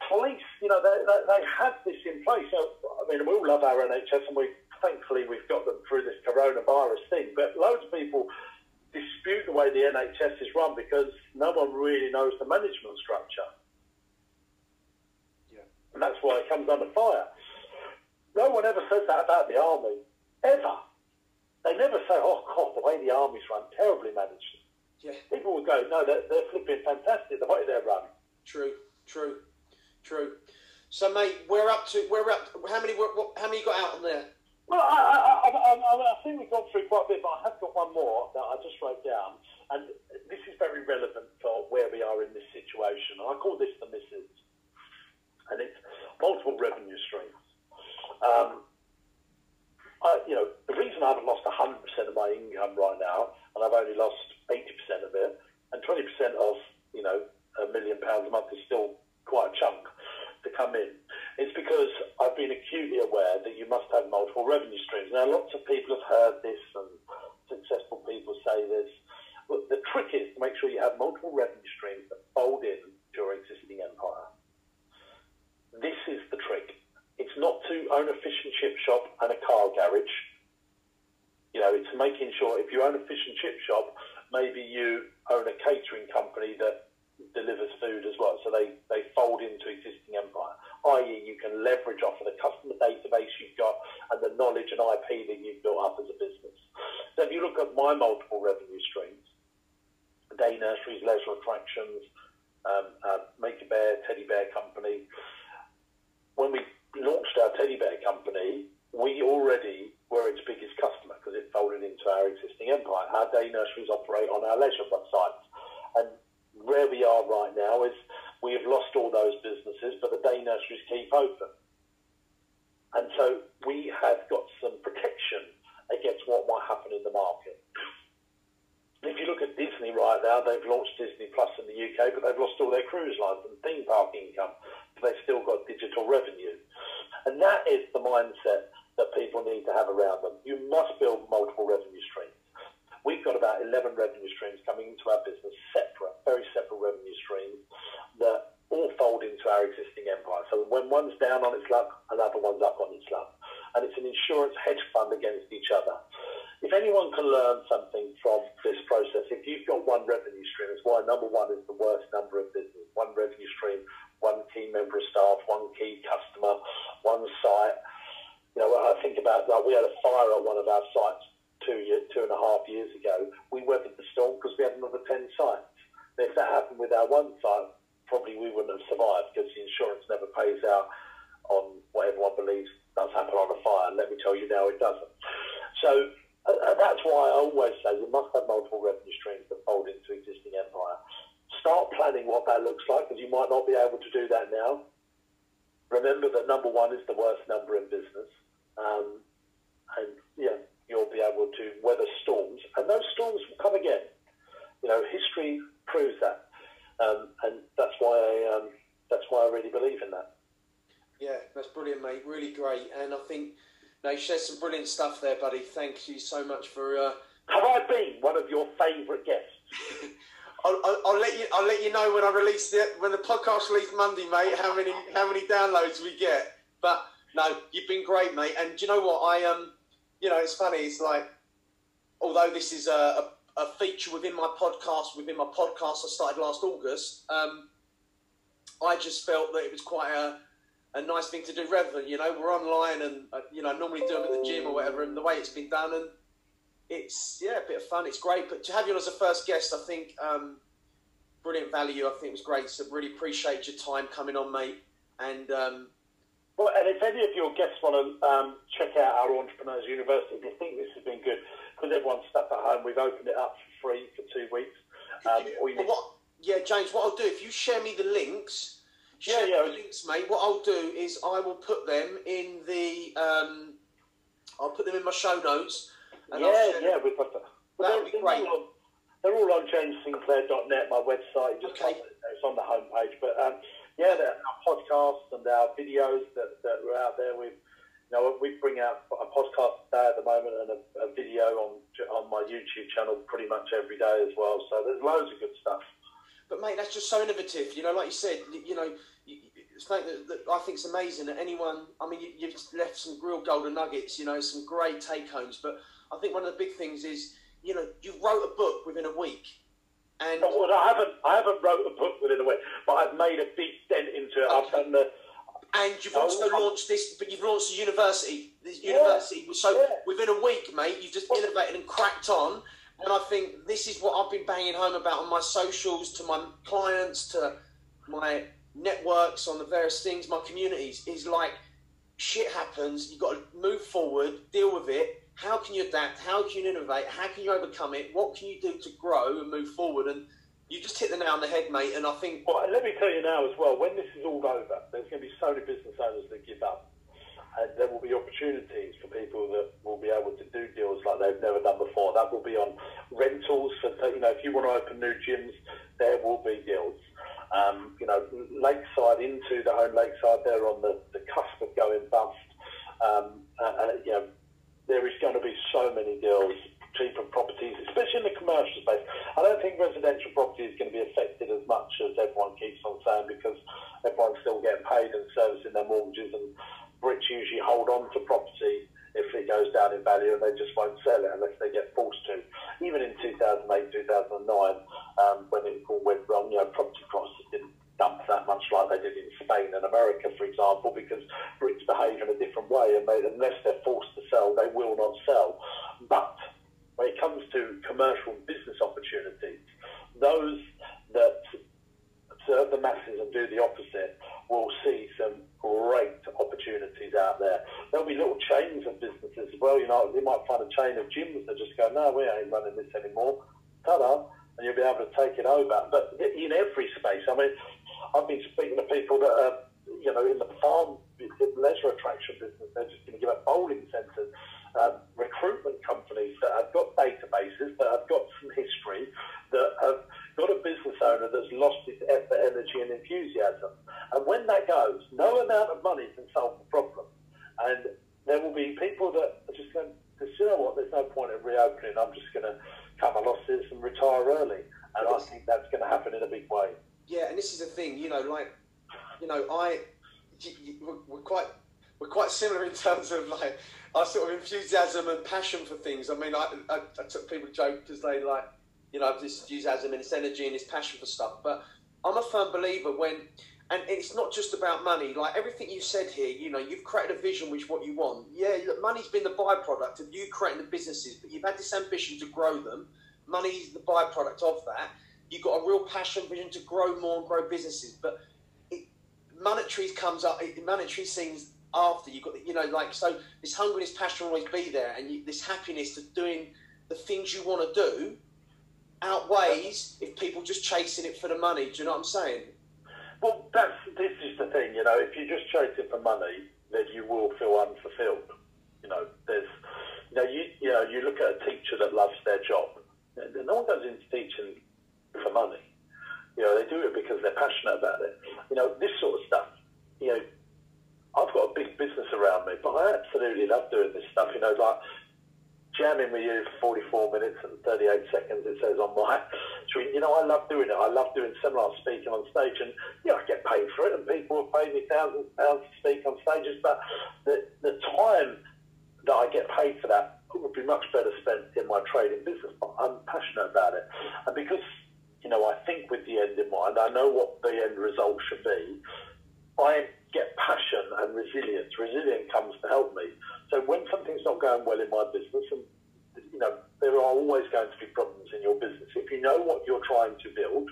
police, you know, they, they, they have this in place. So, I mean, we all love our NHS and we thankfully we've got them through this coronavirus thing, but loads of people dispute the way the NHS is run because no one really knows the management structure. Yeah. And that's why it comes under fire. No one ever says that about the army, ever. They never say, oh, God, the way the army's run, terribly managed. Yeah. People would go, no, they're, they're flipping fantastic the way they're run. True, true, true. So, mate, we're up to we're up. How many? What, how many got out on there? Well, I, I, I, I, think we've gone through quite a bit, but I have got one more that I just wrote down, and this is very relevant for where we are in this situation. I call this the misses, and it's multiple revenue streams. Um, I, you know, the reason I haven't lost 100% of my income right now, and I've only lost 80% of it, and 20% of, you know, a million pounds a month is still quite a chunk to come in. It's because I've been acutely aware that you must have multiple revenue streams. Now, lots of people have heard this, and successful people say this. But the trick is to make sure you have multiple revenue streams that fold in to your existing empire. This is the trick. It's not to own a fish and chip shop and a car garage You know, it's making sure if you own a fish and chip shop, maybe you own a catering company that delivers food as well. So they, they fold into existing empire, i.e., you can leverage off of the customer database you've got and the knowledge and IP that you've built up as a business. So if you look at my multiple revenue streams, day nurseries, leisure attractions, um, uh, Make a Bear, Teddy Bear Company. When we launched our Teddy Bear Company, we already were its biggest customer because it folded into our existing empire. Our day nurseries operate on our leisure websites. And where we are right now is we have lost all those businesses, but the day nurseries keep open. And so we have got some protection against what might happen in the market. If you look at Disney right now, they've launched Disney Plus in the UK, but they've lost all their cruise lines and theme park income, but they've still got digital revenue. And that is the mindset that people need to have around them. You must build multiple revenue streams. We've got about 11 revenue streams coming into our business, separate, very separate revenue streams that all fold into our existing empire. So when one's down on its luck, another one's up on its luck. And it's an insurance hedge fund against each other. If anyone can learn something from this process, if you've got one revenue stream, it's why number one is the worst number of business. One revenue stream, one key member of staff, one key customer, one site. You know, I think about like we had a fire at one of our sites two year, two and a half years ago. We weathered the storm because we had another ten sites. And if that happened with our one site, probably we wouldn't have survived because the insurance never pays out on what everyone believes does happen on a fire. Let me tell you now, it doesn't. So uh, that's why I always say you must have multiple revenue streams that fold into existing empire. Start planning what that looks like because you might not be able to do that now. Remember that number one is the worst number in business. Um, and yeah, you'll be able to weather storms, and those storms will come again. You know, history proves that, um, and that's why I um, that's why I really believe in that. Yeah, that's brilliant, mate. Really great, and I think no, you shared some brilliant stuff there, buddy. Thank you so much for. Uh... Have I been one of your favourite guests? I'll, I'll, let you. I'll let you know when I release the when the podcast release Monday, mate. How many how many downloads we get? But no, you've been great, mate. And you know what? I um, you know, it's funny. It's like, although this is a, a, a feature within my podcast, within my podcast I started last August. Um, I just felt that it was quite a a nice thing to do rather than you know we're online and uh, you know normally do them at the gym or whatever and the way it's been done and it's yeah a bit of fun it's great but to have you on as a first guest I think um, brilliant value I think it was great so really appreciate your time coming on mate and um, well, and if any of your guests want to um, check out our Entrepreneurs University, if you think this has been good, because everyone's stuck at home, we've opened it up for free for two weeks. Um, you, well, what, yeah, James, what I'll do, if you share me the links, share yeah, yeah. the links, mate, what I'll do is I will put them in the, um, I'll put them in my show notes. Yeah, yeah, we've got that. Well, that would be great. All on, they're all on jamessinclair.net, my website. Just okay. It's on the homepage. But um, yeah, our podcasts and our videos that, that are out there. We've you know, we bring out a podcast today at the moment and a, a, video on on my YouTube channel pretty much every day as well. So there's loads of good stuff. But mate, that's just so innovative. You know, like you said, you know, it's something that, that I think is amazing. That anyone, I mean, you, have left some real golden nuggets. You know, some great take homes. But I think one of the big things is, you know, you wrote a book within a week. And well, I haven't, I haven't wrote a book within a week, but I've made a big dent into it. Okay. I've done the. And you've also oh, launched this, but you've launched a university. This yeah, university. So yeah. within a week, mate, you've just innovated and cracked on. And I think this is what I've been banging home about on my socials, to my clients, to my networks, on the various things, my communities. Is like shit happens. You've got to move forward, deal with it, how can you adapt? How can you innovate? How can you overcome it? What can you do to grow and move forward? And you just hit the nail on the head, mate. And I think. Well, let me tell you now as well. When this is all over, there's going to be so many business owners that give up, and there will be opportunities for people that will be able to do deals like they've never done before. That will be on rentals. For you know, if you want to open new gyms, there will be deals. Um, you know, lakeside into the home lakeside, they're on the, the cusp of going bust. Um, uh, you know there is going to be so many deals, cheaper properties, especially in the commercial space. I don't think residential property is going to be affected as much as everyone keeps on saying because everyone's still getting paid and servicing their mortgages, and Brits usually hold on to property if it goes down in value and they just won't sell it unless they get forced to. Even in 2008, 2009, um, when it all went wrong, you know, property prices didn't dump that much like they did in Spain and America, for example, because Brits behave in a different way, and they, unless they're forced to sell, they will not sell. But when it comes to commercial and business opportunities, those that serve the masses and do the opposite will see some great opportunities out there. There'll be little chains of businesses as well. You know, you might find a chain of gyms that just go, no, we ain't running this anymore. Ta-da! And you'll be able to take it over. But in every space, I mean, I've been speaking to people that are, you know, in the farm, in the leisure attraction business. They're just going to give up bowling centres, um, recruitment companies that have got databases, that have got some history, that have got a business owner that's lost his effort, energy, and enthusiasm. And when that goes, no amount of money can solve the problem. And there will be people that are just going, to, you know what, there's no point in reopening. I'm just going to cut my losses and retire early. And I think that's going to happen in a big way. Yeah, and this is the thing, you know, like, you know, I, we're quite, we're quite similar in terms of like our sort of enthusiasm and passion for things. I mean, I, I, I took people joke because they like, you know, this enthusiasm and this energy and this passion for stuff. But I'm a firm believer when, and it's not just about money. Like everything you said here, you know, you've created a vision which what you want. Yeah, look, money's been the byproduct of you creating the businesses, but you've had this ambition to grow them. Money's the byproduct of that you've got a real passion, vision to grow more and grow businesses. But it, monetary comes up, it, monetary seems after you've got, you know, like so. This hunger and this passion will always be there, and you, this happiness of doing the things you want to do outweighs if people just chasing it for the money. Do you know what I'm saying? Well, that's this is the thing. You know, if you just chase it for money, then you will feel unfulfilled. You know, there's, you know, you you know, you look at a teacher that loves their job. No one goes into teaching for money. You know, they do it because they're passionate about it. You know, this sort of stuff. You know, I've got a big business around me, but I absolutely love doing this stuff. You know, like jamming with you for 44 minutes and 38 seconds, it says on my. You know, I love doing it. I love doing seminar speaking on stage, and you know, I get paid for it, and people have paid me thousands of pounds to speak on stages. But the the time that I get paid for that would be much better spent in my trading business. But I'm passionate about it, and because you know, I think with the end in mind. I know what the end result should be. I get passion and resilience. Resilience comes to help me. So when something's not going well in my business, and you know, there are always going to be problems in your business. If you know what you're trying to build,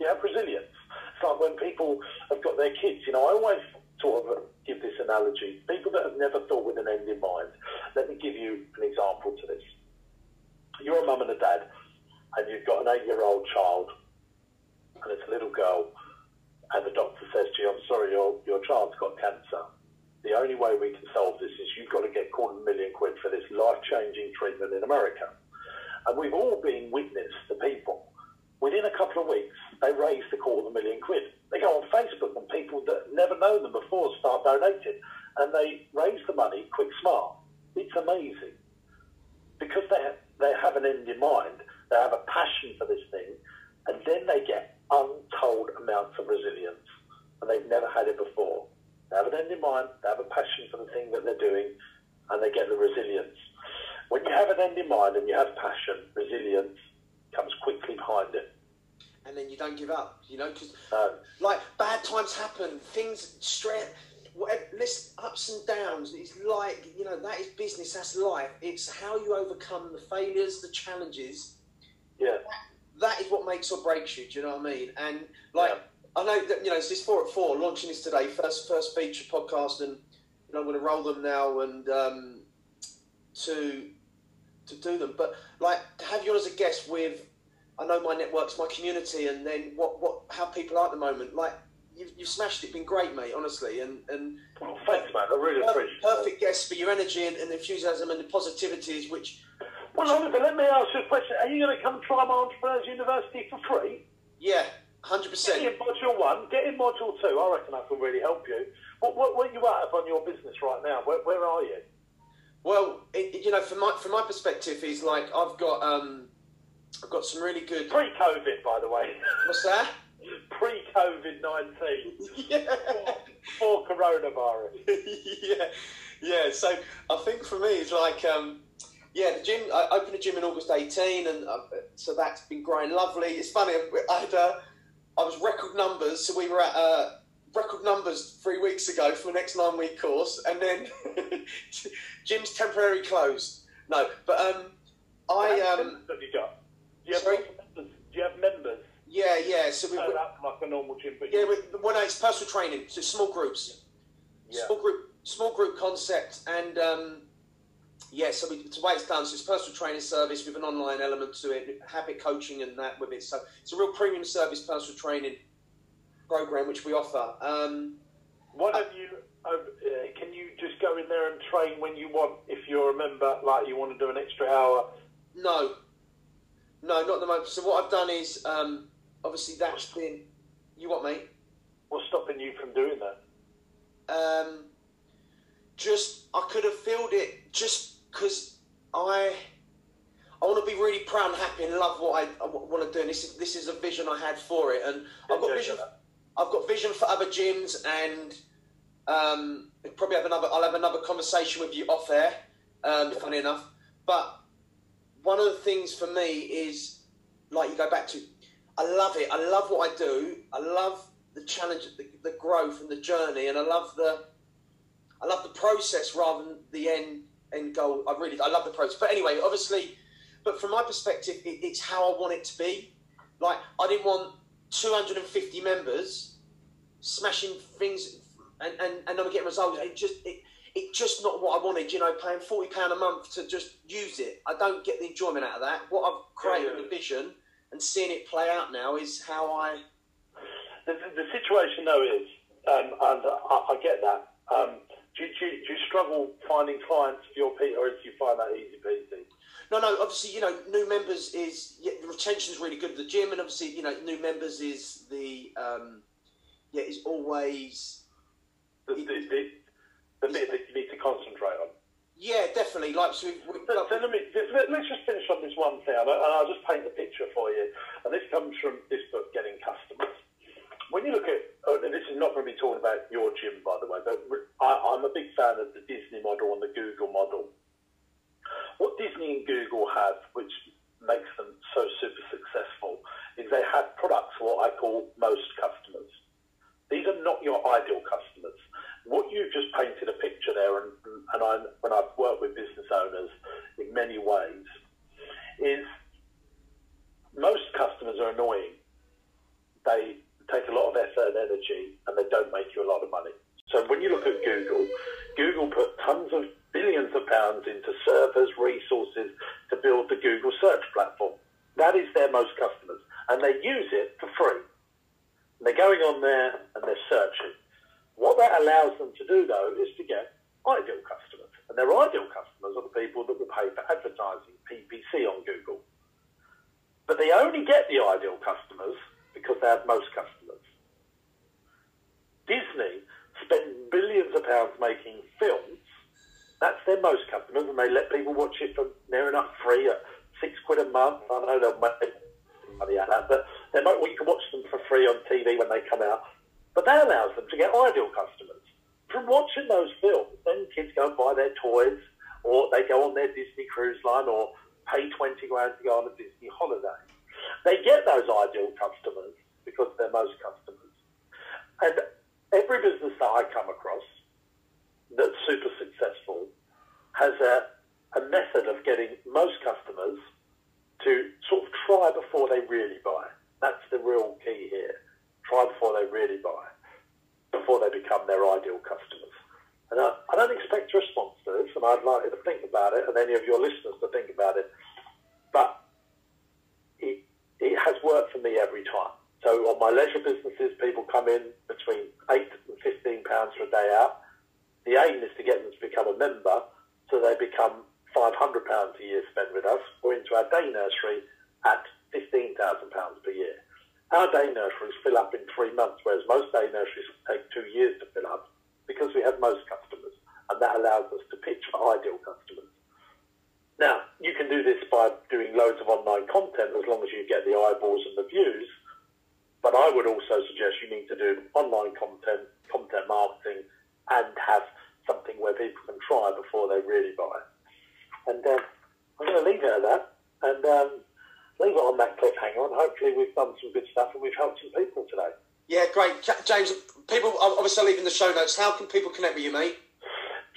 you have resilience. It's like when people have got their kids. You know, I always sort of give this analogy. People that have never thought with an end in mind. Let me give you an example to this. You're a mum and a dad and you've got an eight-year-old child, and it's a little girl, and the doctor says to you, I'm sorry, your, your child's got cancer. The only way we can solve this is you've got to get quarter million quid for this life-changing treatment in America. And we've all been witness to people. Within a couple of weeks, they raise the quarter of a million quid. They go on Facebook and people that never know them before start donating. And they raise the money quick smart. It's amazing. Because they they have an end in mind, they have a passion for this thing, and then they get untold amounts of resilience, and they've never had it before. They have an end in mind, they have a passion for the thing that they're doing, and they get the resilience. When you have an end in mind and you have passion, resilience comes quickly behind it. And then you don't give up, you know, because no. like bad times happen, things stress, list ups and downs. It's like you know that is business, that's life. It's how you overcome the failures, the challenges, yeah. That is what makes or breaks you. Do you know what I mean? And like, yeah. I know that you know it's this four at four launching this today, first first feature podcast, and you know I'm going to roll them now and um, to to do them. But like to have you on as a guest with, I know my networks, my community, and then what what how people are at the moment. Like you've, you've smashed it. Been great, mate. Honestly, and and well, thanks, man. I really appreciate it. Perfect guest for your energy and, and enthusiasm and the positivities which well, Oliver, let me ask you a question. Are you going to come try my Entrepreneurs University for free? Yeah, 100%. Get in Module 1, get in Module 2. I reckon that can really help you. What, what, what are you at on your business right now? Where, where are you? Well, it, you know, from my from my perspective, is like I've got um, I've got some really good pre-COVID, by the way. What's that? Pre-COVID nineteen. yeah. For, for coronavirus. yeah, yeah. So I think for me, it's like um, yeah, the gym. I opened a gym in August 18, and uh, so that's been growing lovely. It's funny. I had uh, I was record numbers, so we were at uh, record numbers three weeks ago for the next nine week course, and then gym's temporarily closed. No, but um, I um. Have you got? Do you have Sorry? members? Do you have members? Yeah, yeah. So we, up like a normal gym, but yeah, we, well, no, it's personal training, so small groups. yeah. small group small group concept and um, yeah so we, way it's done so it's personal training service with an online element to it habit coaching and that with it so it's a real premium service personal training program which we offer um, What have you? Uh, uh, can you just go in there and train when you want? If you're a member, like you want to do an extra hour. no no not at the moment so what I've done is um, obviously that's been you what mate What's stopping you from doing that? um, just I could have filled it just because I I want to be really proud and happy and love what I, I want to do. And this is this is a vision I had for it, and I've got Yeah, vision. yeah. I've got vision for other gyms, and um, probably have another. I'll have another conversation with you off air. Um, funny enough, but one of the things for me is like you go back to. I love it. I love what I do. I love the challenge, the, the growth, and the journey, and I love the. I love the process rather than the end end goal. I really, I love the process. But anyway, obviously, but from my perspective, it, it's how I want it to be. Like I didn't want 250 members smashing things and, and, and not getting results. It just it, it just not what I wanted. You know, paying 40 pound a month to just use it. I don't get the enjoyment out of that. What I've created, Yeah, yeah. the vision, and seeing it play out now is how I. The, the, the situation though is, um, and I, I get that. Um, do, you- do, you- do you struggle finding clients for your P, or do you find that easy peasy? No, no. Obviously, you know, new members is yeah, the retention is really good at the gym, and obviously, you know, new members is the um, yeah is always The, the, the, the bit that you need to concentrate on. yeah definitely like so. We, we, So, so let me let, let's just finish on this one thing, and I'll just paint the picture for you. And this comes from this book, Getting Customers. When you look at, oh, and this is not going to be talking about your gym, by the way, but I, I'm a big fan of the Disney model and the Google model. What Disney and Google have, which makes them so super successful, is they have products for what I call most customers. These are not your ideal customers. What you've just painted a picture there, and, and I, when I've worked with business owners in many ways, is most customers are annoying. They take a lot of effort and energy, and they don't make you a lot of money. So when you look at Google, Google put tons of billions of pounds into servers, resources to build the Google search platform. That is their most customers, and they use it for free. And they're going on there and they're searching. What that allows them to do, though, is to get ideal customers. And their ideal customers are the people that will pay for advertising, PPC on Google. But they only get the ideal customers because they have most customers. Disney spend billions of pounds making films. That's their most customers, and they let people watch it for near enough free at six quid a month. I don't know they'll make money out of that, but they might, well, you can watch them for free on TV when they come out. But that allows them to get ideal customers. From watching those films, then kids go and buy their toys, or they go on their Disney cruise line, or pay 20 grand to go on a Disney holiday. They get those ideal customers because they're most customers. And every business that I come across that's super successful has a, a method of getting most customers to sort of try before they really buy. That's the real key here. Try before they really buy, before they become their ideal customers. And I, I don't expect a response to this, and I'd like you to think about it, and any of your listeners to think about it. It has worked for me every time. So on my leisure businesses, people come in between eight and fifteen pounds for a day out. The aim is to get them to become a member, so they become five hundred pounds a year spent with us, or into our day nursery at fifteen thousand pounds per year. Our day nurseries fill up in three months, whereas most day nurseries take two years to fill up because we have most customers, and that allows us to pitch for ideal customers. Now, you can do this by doing loads of online content as long as you get the eyeballs and the views. But I would also suggest you need to do online content, content marketing, and have something where people can try before they really buy. And uh, I'm going to leave it at that and um, leave it on that cliffhanger. And hopefully, we've done some good stuff and we've helped some people today. Yeah, great. James, people, I'm obviously leaving the show notes. How can people connect with you, mate?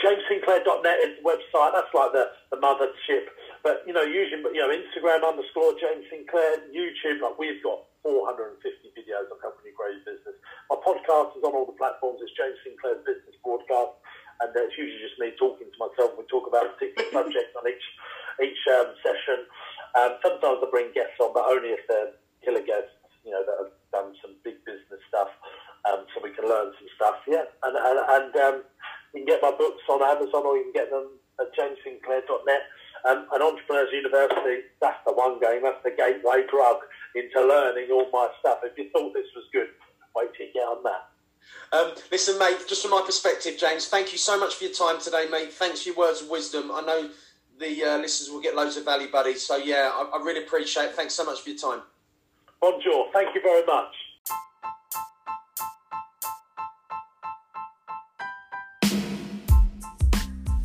JamesSinclair.net is the website. That's like the, the mothership. But, you know, using, you know, Instagram underscore James Sinclair, YouTube, like we've got 450 videos on helping you grow your business. My podcast is on all the platforms. It's James Sinclair's Business Broadcast. And it's usually just me talking to myself. We talk about a particular subject on each each um, session. Um, sometimes I bring guests on, but only if they're killer guests, you know, that have done some big business stuff, um, so we can learn some stuff. Yeah, and and, and um, you can get my books on Amazon, or you can get them at jamessinclair.net. Um, and Entrepreneurs University, that's the one game, that's the gateway drug into learning all my stuff. If you thought this was good, wait till you get on that. Um, listen, mate, just from my perspective, James, thank you so much for your time today, mate. Thanks for your words of wisdom. I know the uh, listeners will get loads of value, buddy. So, yeah, I, I really appreciate it. Thanks so much for your time. Bonjour. Thank you very much.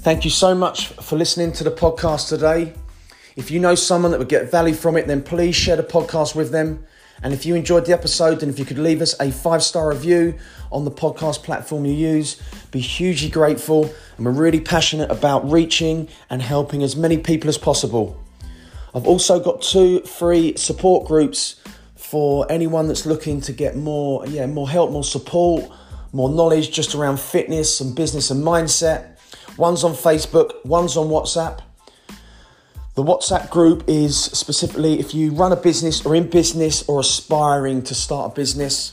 Thank you so much for listening to the podcast today. If you know someone that would get value from it, then please share the podcast with them. And if you enjoyed the episode, then if you could leave us a five star review on the podcast platform you use, be hugely grateful. And we're really passionate about reaching and helping as many people as possible. I've also got two free support groups for anyone that's looking to get more, yeah, more help, more support, more knowledge just around fitness and business and mindset. One's on Facebook, one's on WhatsApp. The WhatsApp group is specifically if you run a business or in business or aspiring to start a business.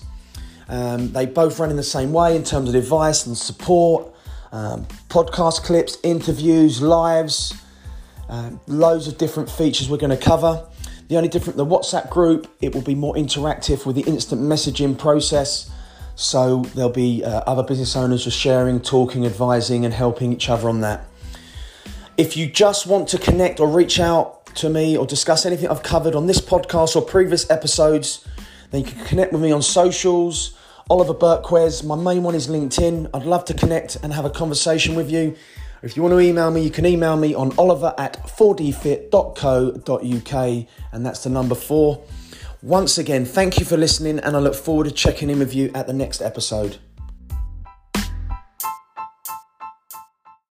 Um, they both run in the same way in terms of advice and support, um, podcast clips, interviews, lives, um, loads of different features we're going to cover. The only different, the WhatsApp group, it will be more interactive with the instant messaging process. So there'll be uh, other business owners just sharing, talking, advising, and helping each other on that. If you just want to connect or reach out to me or discuss anything I've covered on this podcast or previous episodes, then you can connect with me on socials. Oliver Burkwes, my main one is LinkedIn. I'd love to connect and have a conversation with you. If you want to email me, you can email me on oliver at 4dfit.co.uk, and that's the number four. Once again, thank you for listening, and I look forward to checking in with you at the next episode.